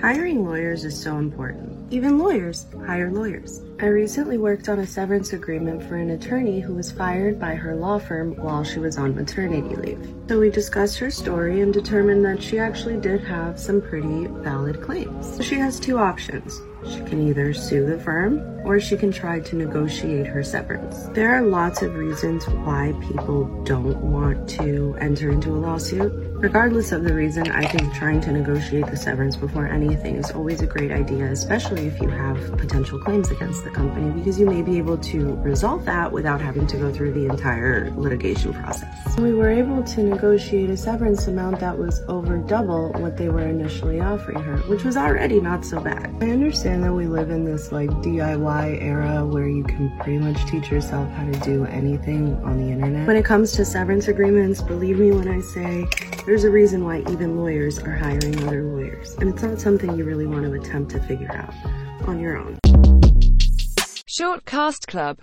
Hiring lawyers is so important. Even lawyers hire lawyers. I recently worked on a severance agreement for an attorney who was fired by her law firm while she was on maternity leave. So we discussed her story and determined that she actually did have some pretty valid claims. She has two options. She can either sue the firm or she can try to negotiate her severance. There are lots of reasons why people don't want to enter into a lawsuit. Regardless of the reason, I think trying to negotiate the severance before anything is always a great idea, especially if you have potential claims against the company, because you may be able to resolve that without having to go through the entire litigation process. We were able to negotiate a severance amount that was over double what they were initially offering her, which was already not so bad. I understand that we live in this like DIY era where you can pretty much teach yourself how to do anything on the internet. When it comes to severance agreements, believe me when I say there's a reason why even lawyers are hiring other lawyers, and it's not something you really want to attempt to figure out on your own. Short Cast Club